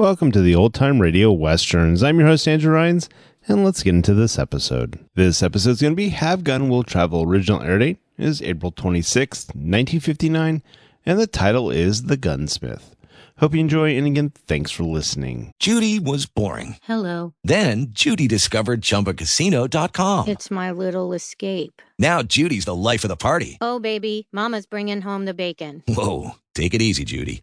Welcome to the Old Time Radio Westerns. I'm your host, Andrew Rhynes, and let's get into this episode. This episode is going to be Have Gun Will Travel. Original air date is April 26th, 1959, and the title is The Gunsmith. Hope you enjoy, and again, thanks for listening. Judy was boring. Hello. Then Judy discovered ChumbaCasino.com. It's my little escape. Now Judy's the life of the party. Oh, baby, Mama's bringing home the bacon. Whoa, take it easy, Judy.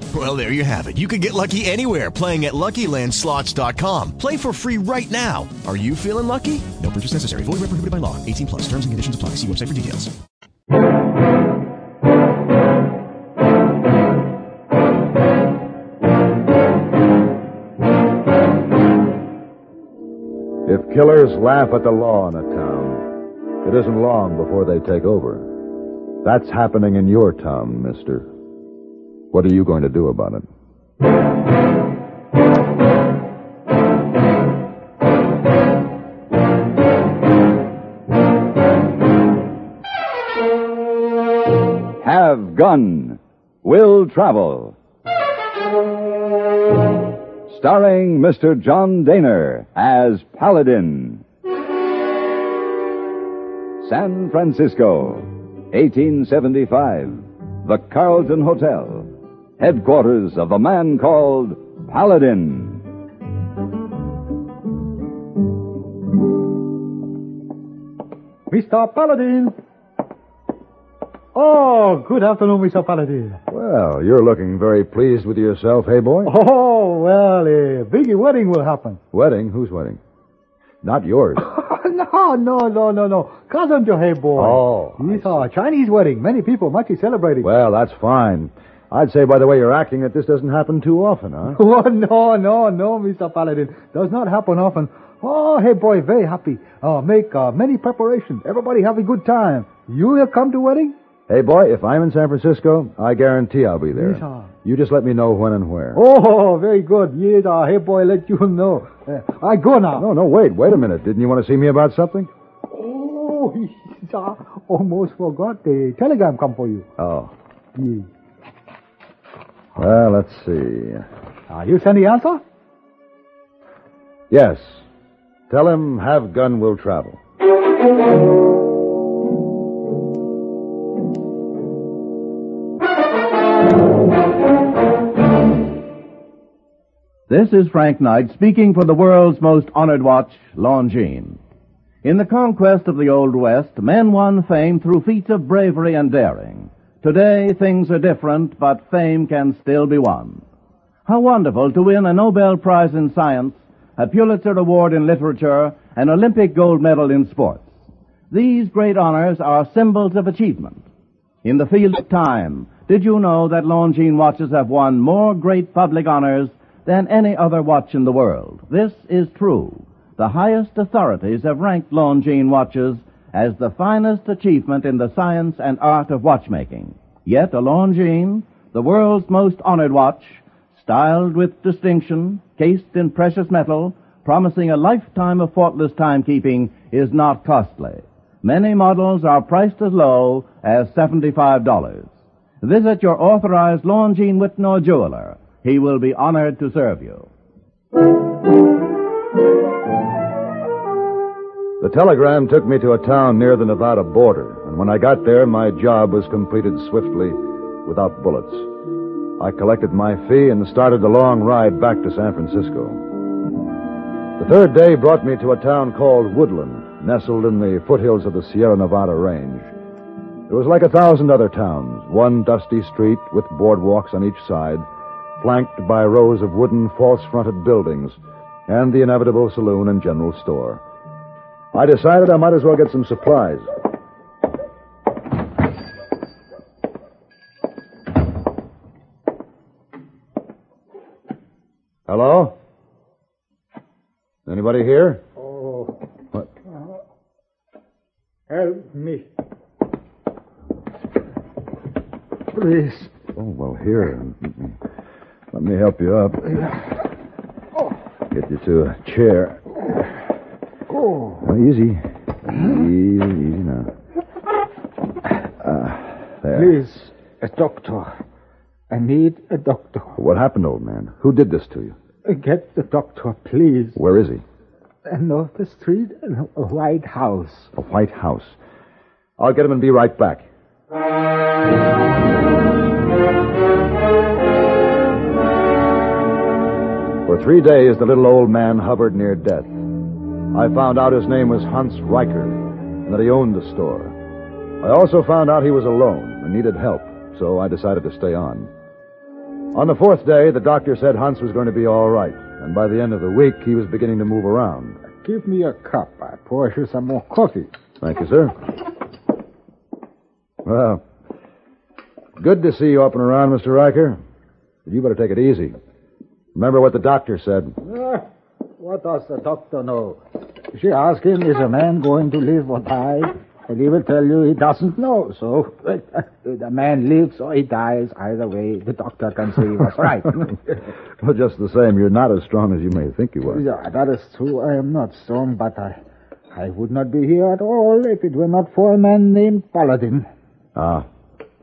Well, there you have it. You can get lucky anywhere playing at LuckyLandSlots.com. Play for free right now. Are you feeling lucky? No purchase necessary. Void where prohibited by law. 18 plus. Terms and conditions apply. See website for details. If killers laugh at the law in a town, it isn't long before they take over. That's happening in your town, mister. What are you going to do about it? Have Gun Will Travel. Starring Mr. John Dehner as Paladin. San Francisco, 1875. The Carlton Hotel, headquarters of a man called Paladin. Mr. Paladin. Oh, good afternoon, Mr. Paladin. Well, you're looking very pleased with yourself, hey boy? Oh, well, a big wedding will happen. Wedding? Whose wedding? Not yours. no, no, no, no, no. Cousin to hey boy. Oh, It's a Chinese wedding. Many people much celebrating. Well, that's fine. I'd say by the way you're acting that this doesn't happen too often, huh? Oh, no, no, no, Mr. Paladin. Does not happen often. Oh, hey boy, very happy. Uh, make uh, many preparations. Everybody have a good time. You will come to wedding? Hey boy, if I'm in San Francisco, I guarantee I'll be there. Yes, sir. You just let me know when and where. Oh, very good. Yes, uh, hey boy, let you know. Uh, I go now. No, no, wait, wait a minute. Didn't you want to see me about something? Oh, yes, uh, almost forgot. The telegram come for you. Oh. Yes. Well, let's see. Are you send the answer? Yes. Tell him have gun will travel. This is Frank Knight speaking for the world's most honored watch, Longines. In the conquest of the Old West, men won fame through feats of bravery and daring. Today, things are different, but fame can still be won. How wonderful to win a Nobel Prize in Science, a Pulitzer Award in Literature, an Olympic gold medal in sports. These great honors are symbols of achievement. In the field of time, did you know that Longines watches have won more great public honors than any other watch in the world? This is true. The highest authorities have ranked Longines watches as the finest achievement in the science and art of watchmaking. Yet a Longines, the world's most honored watch, styled with distinction, cased in precious metal, promising a lifetime of faultless timekeeping, is not costly. Many models are priced as low as $75. Visit your authorized Longines Wittnauer jeweler. He will be honored to serve you. The telegram took me to a town near the Nevada border, and when I got there, my job was completed swiftly without bullets. I collected my fee and started the long ride back to San Francisco. The third day brought me to a town called Woodland, nestled in the foothills of the Sierra Nevada range. It was like a thousand other towns, one dusty street with boardwalks on each side, flanked by rows of wooden false fronted buildings, and the inevitable saloon and general store. I decided I might as well get some supplies. Hello? Anybody here? Oh. What? Help me. Please. Oh, well, here. Let me help you up. Get you to a chair. Oh. Now, easy. Easy, easy now. Ah, there. Please, a doctor. I need a doctor. What happened, old man? Who did this to you? Get the doctor, please. Where is he? North the street, a white house. A White House. I'll get him and be right back. For three days, the little old man hovered near death. I found out his name was Hans Riker and that he owned the store. I also found out he was alone and needed help, so I decided to stay on. On the fourth day, the doctor said Hans was going to be all right, and by the end of the week, he was beginning to move around. Give me a cup. I pour you some more coffee. Thank you, sir. Well, good to see you up and around, Mr. Riker. You better take it easy. Remember what the doctor said. Ah. What does the doctor know? She asked him, is a man going to live or die? And he will tell you he doesn't know. So the man lives or he dies. Either way, the doctor can say he was right. well, just the same, you're not as strong as you may think you are. yeah, that is true. I am not strong, but I, I would not be here at all if it were not for a man named Paladin. Ah,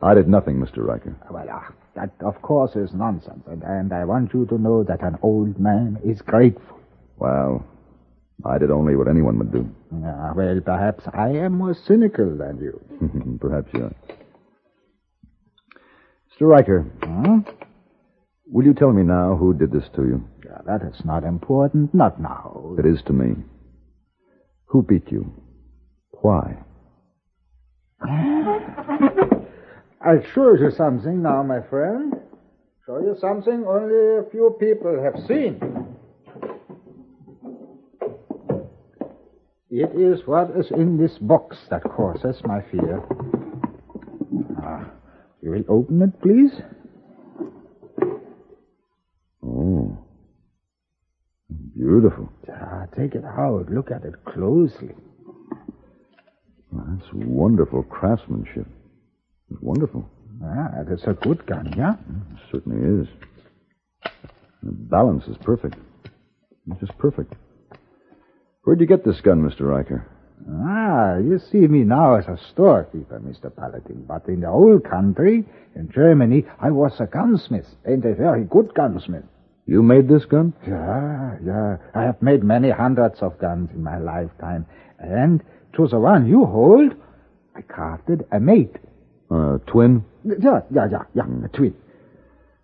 I did nothing, Mr. Riker. Well, ah, that of course is nonsense, and, and I want you to know that an old man is grateful. Well, I did only what anyone would do. Ah, well, perhaps I am more cynical than you. Perhaps you are. Mr. Riker, Hmm? will you tell me now who did this to you? Yeah, that is not important. Not now. It is to me. Who beat you? Why? I'll show you something now, my friend. Show you something only a few people have seen. It is what is in this box that causes my fear. Ah, you will open it, please? Oh. Beautiful. Ah, take it out. Look at it closely. That's wonderful craftsmanship. It's wonderful. Ah, that's a good gun, yeah? It certainly is. The balance is perfect. It's just perfect. Where'd you get this gun, Mr. Riker? Ah, you see me now as a storekeeper, Mr. Paladin. But in the old country, in Germany, I was a gunsmith, and a very good gunsmith. You made this gun? Yeah, yeah. I have made many hundreds of guns in my lifetime. And to the one you hold, I crafted a mate. Uh, twin? Yeah, yeah, yeah, yeah, a twin.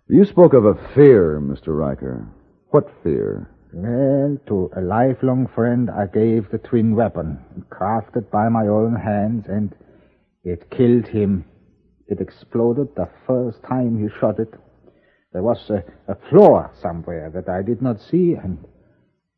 You spoke of a fear, Mr. Riker. What fear? Well, to a lifelong friend, I gave the twin weapon, crafted by my own hands, and it killed him. It exploded the first time he shot it. There was a, a flaw somewhere that I did not see, and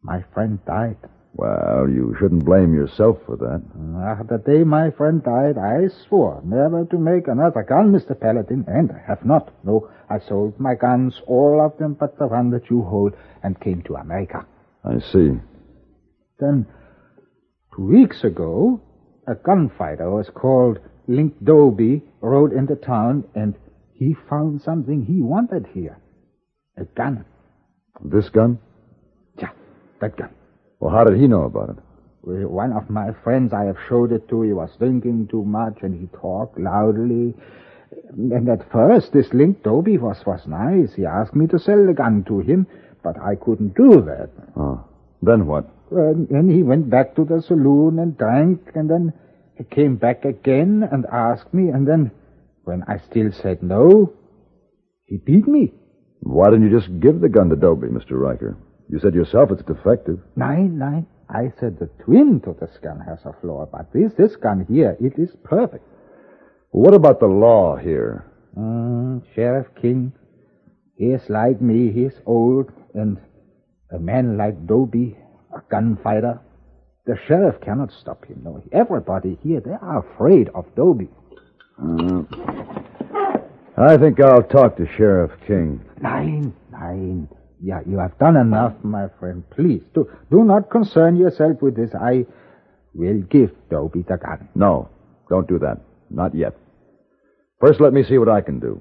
my friend died. Well, you shouldn't blame yourself for that. Ah, the day my friend died, I swore never to make another gun, Mr. Paladin, and I have not. No, I sold my guns, all of them but the one that you hold, and came to America. I see. Then, two weeks ago, a gunfighter was called Link Doby rode into town, and he found something he wanted here. A gun. This gun? Yeah, that gun. Well, how did he know about it? Well, One of my friends I have showed it to, he was drinking too much and he talked loudly. And at first, this Link Doby was, was nice. He asked me to sell the gun to him, but I couldn't do that. Oh. Then what? And then he went back to the saloon and drank, and then he came back again and asked me, and then, when I still said no, he beat me. Why didn't you just give the gun to Doby, Mr. Riker? You said yourself it's defective. Nein, nein. I said the twin to this gun has a flaw, but this, this gun here, it is perfect. What about the law here? Mm, Sheriff King, he is like me. He is old, and a man like Doby, a gunfighter, the sheriff cannot stop him. No, everybody here, they are afraid of Doby. Uh, I think I'll talk to Sheriff King. Nein, nein. Yeah, you have done enough, my friend. Please, do, do not concern yourself with this. I will give Doby the gun. No, don't do that. Not yet. First, let me see what I can do.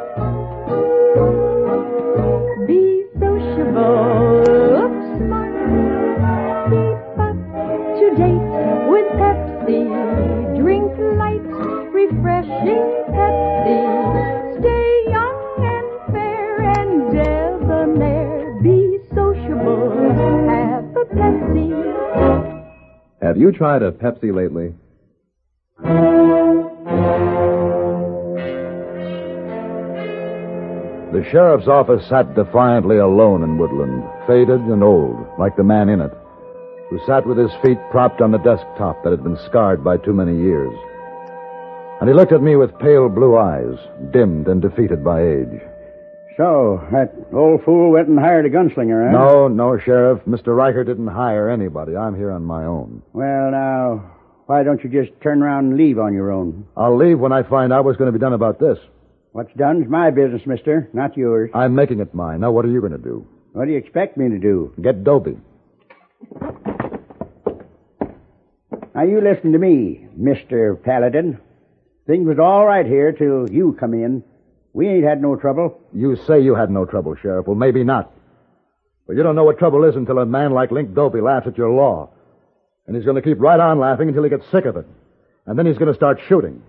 Have you tried a Pepsi lately? The sheriff's office sat defiantly alone in Woodland, faded and old, like the man in it, who sat with his feet propped on the desktop that had been scarred by too many years. And he looked at me with pale blue eyes, dimmed and defeated by age. So, that old fool went and hired a gunslinger, eh? No, no, Sheriff. Mr. Riker didn't hire anybody. I'm here on my own. Well, now, why don't you just turn around and leave on your own? I'll leave when I find out what's going to be done about this. What's done's my business, mister, not yours. I'm making it mine. Now, what are you going to do? What do you expect me to do? Get Doby. Now, you listen to me, Mr. Paladin. Things was all right here till you come in. We ain't had no trouble. You say you had no trouble, Sheriff. Well, maybe not. But you don't know what trouble is until a man like Link Doby laughs at your law. And he's going to keep right on laughing until he gets sick of it. And then he's going to start shooting.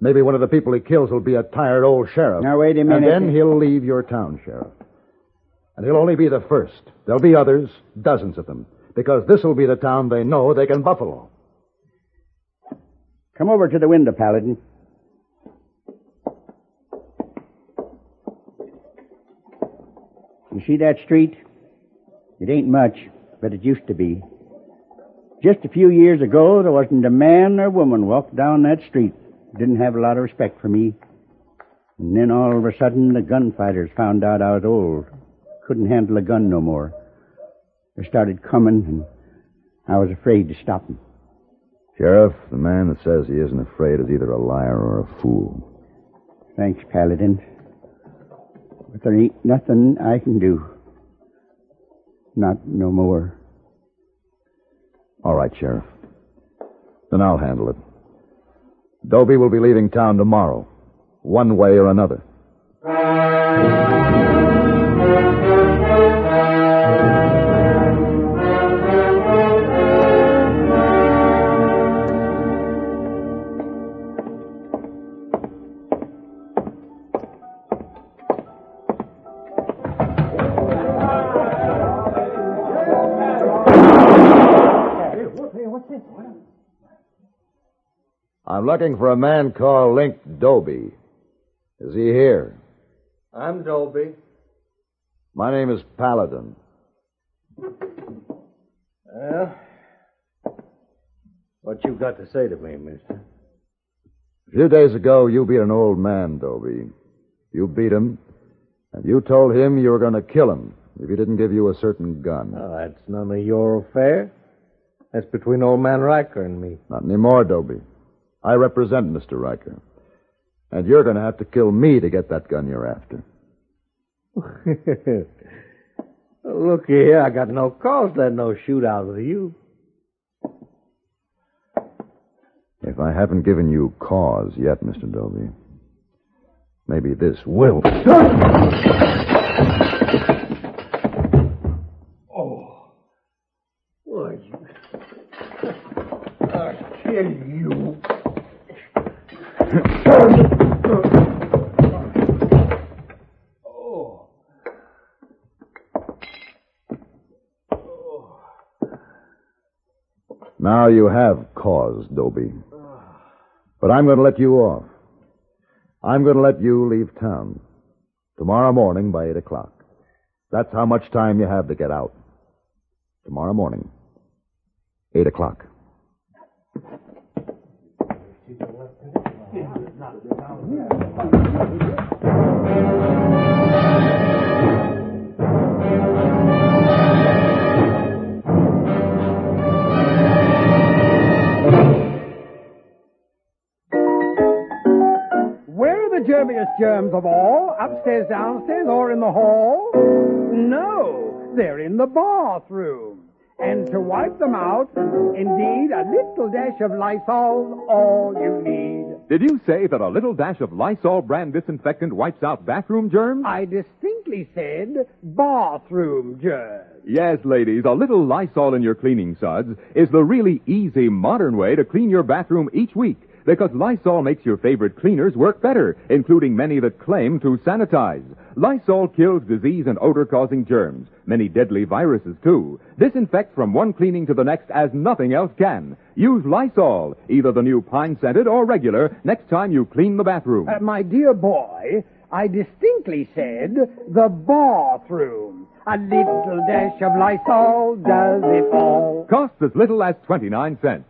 Maybe one of the people he kills will be a tired old sheriff. Now, wait a minute. And then he'll leave your town, Sheriff. And he'll only be the first. There'll be others, dozens of them. Because this will be the town they know they can buffalo. Come over to the window, Paladin. You see that street? It ain't much, but it used to be. Just a few years ago, there wasn't a man or woman walked down that street didn't have a lot of respect for me. And then all of a sudden, the gunfighters found out I was old. Couldn't handle a gun no more. They started coming, and I was afraid to stop them. Sheriff, the man that says he isn't afraid is either a liar or a fool. Thanks, Paladin. There ain't nothing I can do. Not no more. All right, Sheriff. Then I'll handle it. Doby will be leaving town tomorrow, one way or another. Looking for a man called Link Doby. Is he here? I'm Doby. My name is Paladin. Well, what you got to say to me, mister? A few days ago, you beat an old man, Doby. You beat him, and you told him you were going to kill him if he didn't give you a certain gun. Oh, that's none of your affair. That's between old man Riker and me. Not anymore, Doby. I represent Mr. Riker. And you're going to have to kill me to get that gun you're after. Look here, I got no cause to let no shootout with you. If I haven't given you cause yet, Mr. Doby, maybe this will. Oh. Now you have cause, Doby. But I'm going to let you off. I'm going to let you leave town. Tomorrow morning by 8 o'clock. That's how much time you have to get out. Tomorrow morning. 8 o'clock. Germs of all? Upstairs, downstairs, or in the hall? No, they're in the bathroom. And to wipe them out, indeed, a little dash of Lysol's all you need. Did you say that a little dash of Lysol brand disinfectant wipes out bathroom germs? I distinctly said bathroom germs. Yes, ladies, a little Lysol in your cleaning suds is the really easy, modern way to clean your bathroom each week. Because Lysol makes your favorite cleaners work better, including many that claim to sanitize. Lysol kills disease and odor causing germs, many deadly viruses too. Disinfects from one cleaning to the next as nothing else can. Use Lysol, either the new pine scented or regular, next time you clean the bathroom. Uh, my dear boy, I distinctly said the bathroom. A little dash of Lysol does it all. Costs as little as 29 cents.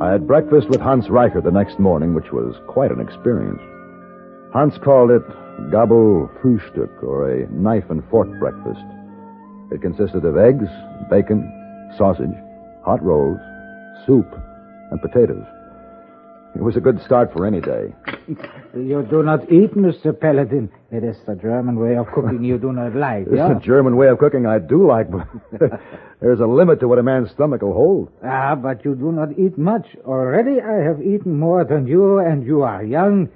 I had breakfast with Hans Riker the next morning, which was quite an experience. Hans called it Gabel Frühstück, or a knife and fork breakfast. It consisted of eggs, bacon, sausage, hot rolls, soup, and potatoes. It was a good start for any day. You do not eat, Mr. Paladin. It is the German way of cooking you do not like, It's yeah? a German way of cooking I do like, but there's a limit to what a man's stomach will hold. Ah, but you do not eat much. Already I have eaten more than you, and you are young.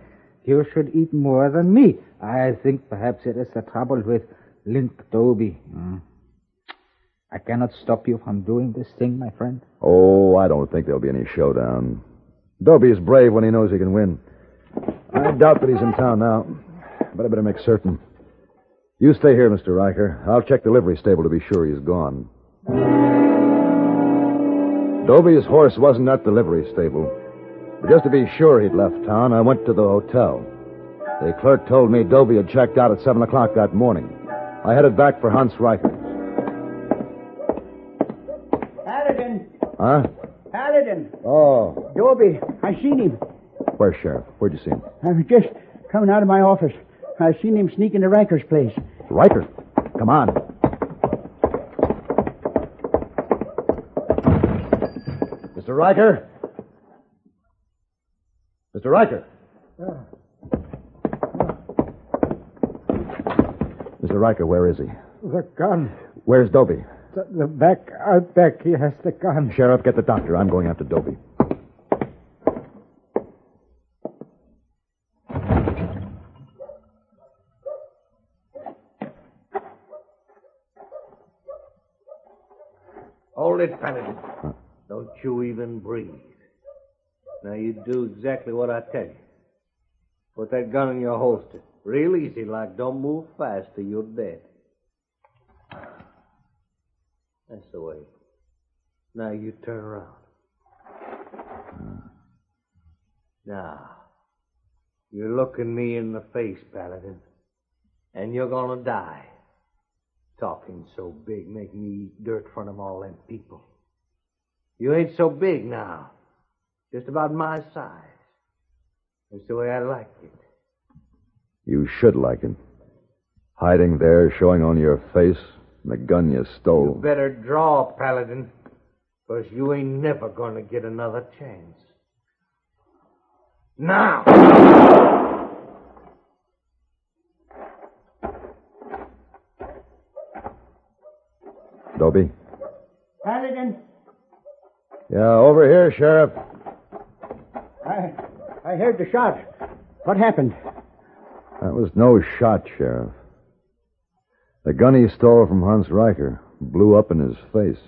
You should eat more than me. I think perhaps it is the trouble with Link Doby. Hmm. I cannot stop you from doing this thing, my friend. Oh, I don't think there'll be any showdown. Doby is brave when he knows he can win. I doubt that he's in town now, but I better make certain. You stay here, Mr. Riker. I'll check the livery stable to be sure he's gone. Doby's horse wasn't at the livery stable. But just to be sure he'd left town, I went to the hotel. The clerk told me Doby had checked out at 7 o'clock that morning. I headed back for Hans Riker. Paladin! Huh? Paladin! Oh, Doby, I seen him. where's Sheriff? Where'd you see him? I was just coming out of my office. I seen him sneak into Riker's place. Riker. Come on. Mr. Riker? Mr. Riker? Mr. Riker, where is he? The gun. Where's Doby? The, the back, out back, he has the gun. Sheriff, get the doctor. I'm going after Doby. Hold it, Paladin. Don't you even breathe. Now you do exactly what I tell you. Put that gun in your holster. Real easy, like don't move fast or you're dead. That's the way. Now you turn around. Now, you're looking me in the face, Paladin, and you're gonna die. Talking so big, make me eat dirt in front of all them people. You ain't so big now. Just about my size. That's the way I like it. You should like it. Hiding there, showing on your face, the gun you stole. You stole. better draw, Paladin, because you ain't never gonna get another chance. Now! Doby? Paladin, Yeah, over here, Sheriff. I, I heard the shot. What happened? That was no shot, Sheriff. The gun he stole from Hans Riker blew up in his face.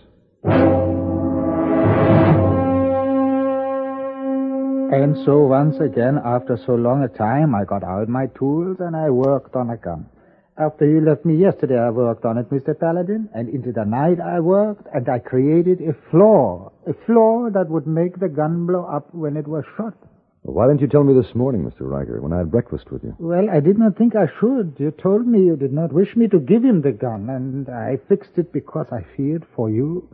And so once again, after so long a time, I got out my tools and I worked on a gun. After you left me yesterday, I worked on it, Mr. Paladin, and into the night I worked, and I created a flaw, a flaw that would make the gun blow up when it was shot. Well, why didn't you tell me this morning, Mr. Riker, when I had breakfast with you? Well, I did not think I should. You told me you did not wish me to give him the gun, and I fixed it because I feared for you.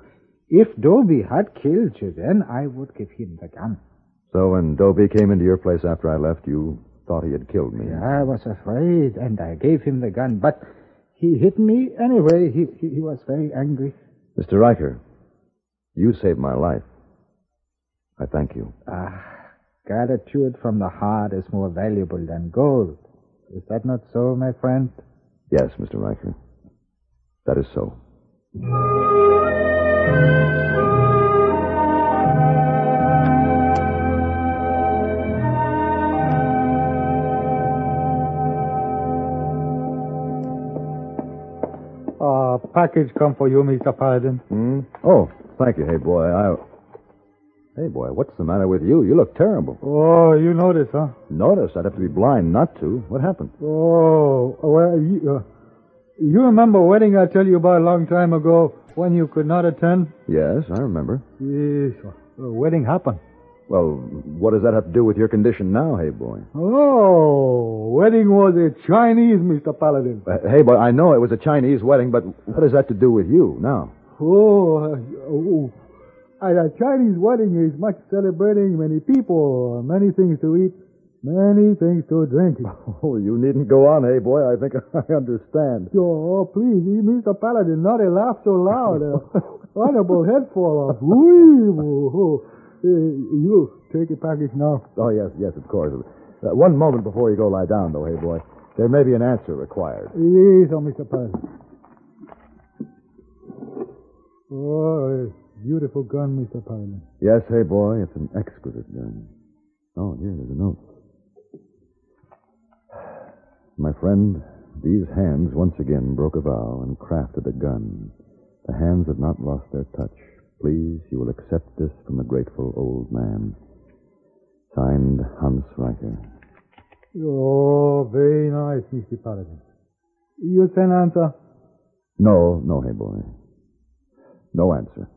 If Doby had killed you, then I would give him the gun. So when Doby came into your place after I left, you thought he had killed me. I was afraid, and I gave him the gun, but he hit me anyway. He, he, he was very angry. Mr. Riker, you saved my life. I thank you. Ah, gratitude from the heart is more valuable than gold. Is that not so, my friend? Yes, Mr. Riker. That is so. Uh, package come for you, Mr. Paladin. Hmm? Oh, thank you, hey boy. I. Hey boy, what's the matter with you? You look terrible. Oh, you notice, huh? Notice I'd have to be blind not to. What happened? Oh, well, you, uh, you remember a wedding I tell you about a long time ago when you could not attend? Yes, I remember. Yes, a wedding happened. Well, what does that have to do with your condition now, hey boy? Oh, wedding was a Chinese, Mr. Paladin. Uh, hey boy, I know it was a Chinese wedding, but what does that to do with you now? Oh, uh, oh, at a Chinese wedding is much celebrating, many people, many things to eat, many things to drink. Oh, you needn't go on, hey boy. I think I understand. Oh, please, Mr. Paladin, not a laugh so loud. Uh, honorable head fall off. Uh, you take a package now. Oh, yes, yes, of course. Uh, one moment before you go lie down, though, hey boy. There may be an answer required. Yes, oh, Mr. Paladin. Oh, a beautiful gun, Mr. Paladin. Yes, hey boy, it's an exquisite gun. Oh, here, there's a note. My friend, these hands once again broke a vow and crafted a gun. The hands have not lost their touch. Please, you will accept this from a grateful old man. Signed, Hans Riker. Oh, very nice, Mr. Paladin. You send answer? No, no, hey boy. No answer.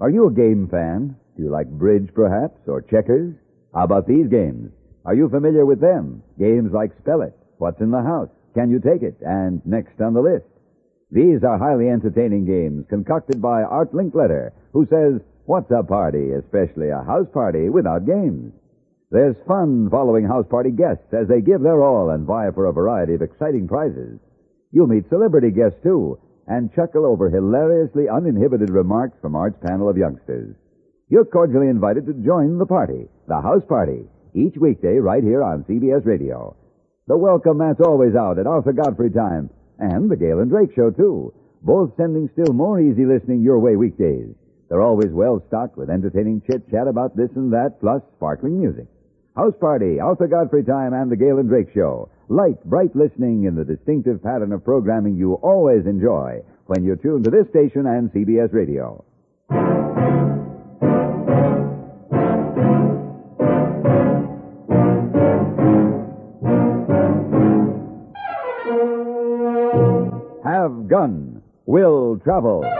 Are you a game fan? Do you like bridge, perhaps, or checkers? How about these games? Are you familiar with them? Games like Spell It, What's in the House, Can You Take It, and Next on the List. These are highly entertaining games concocted by Art Linkletter, who says, What's a party, especially a house party, without games? There's fun following house party guests as they give their all and vie for a variety of exciting prizes. You'll meet celebrity guests, too, and chuckle over hilariously uninhibited remarks from Art's panel of youngsters. You're cordially invited to join the party, the house party, each weekday right here on CBS Radio. The welcome mat's always out at Arthur Godfrey time, and the Galen Drake Show, too, both sending still more easy listening your way weekdays. They're always well stocked with entertaining chit chat about this and that, plus sparkling music. House Party, Arthur Godfrey Time, and the Galen Drake Show. Light, bright listening in the distinctive pattern of programming you always enjoy, when you're tuned to this station and CBS Radio. Have Gun Will Travel.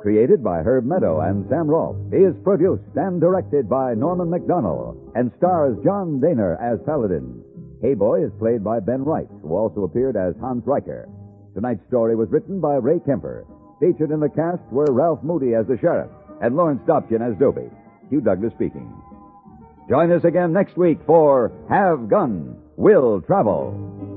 Created by Herb Meadow and Sam Rolfe, is produced and directed by Norman MacDonnell and stars John Dehner as Paladin. Hey Boy is played by Ben Wright, who also appeared as Hans Riker. Tonight's story was written by Ray Kemper. Featured in the cast were Ralph Moody as the sheriff and Lawrence Dobkin as Doby. Hugh Douglas speaking. Join us again next week for Have Gun, Will Travel.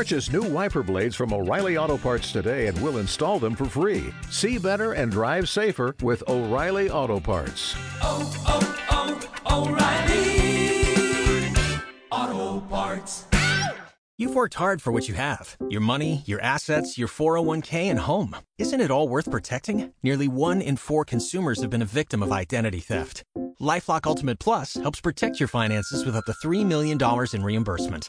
Purchase new wiper blades from O'Reilly Auto Parts today and we'll install them for free. See better and drive safer with O'Reilly Auto Parts. Oh, oh, oh, O'Reilly Auto Parts. You've worked hard for what you have your money, your assets, your 401k, and home. Isn't it all worth protecting? Nearly one in four consumers have been a victim of identity theft. Lifelock Ultimate Plus helps protect your finances with up to $3 million in reimbursement.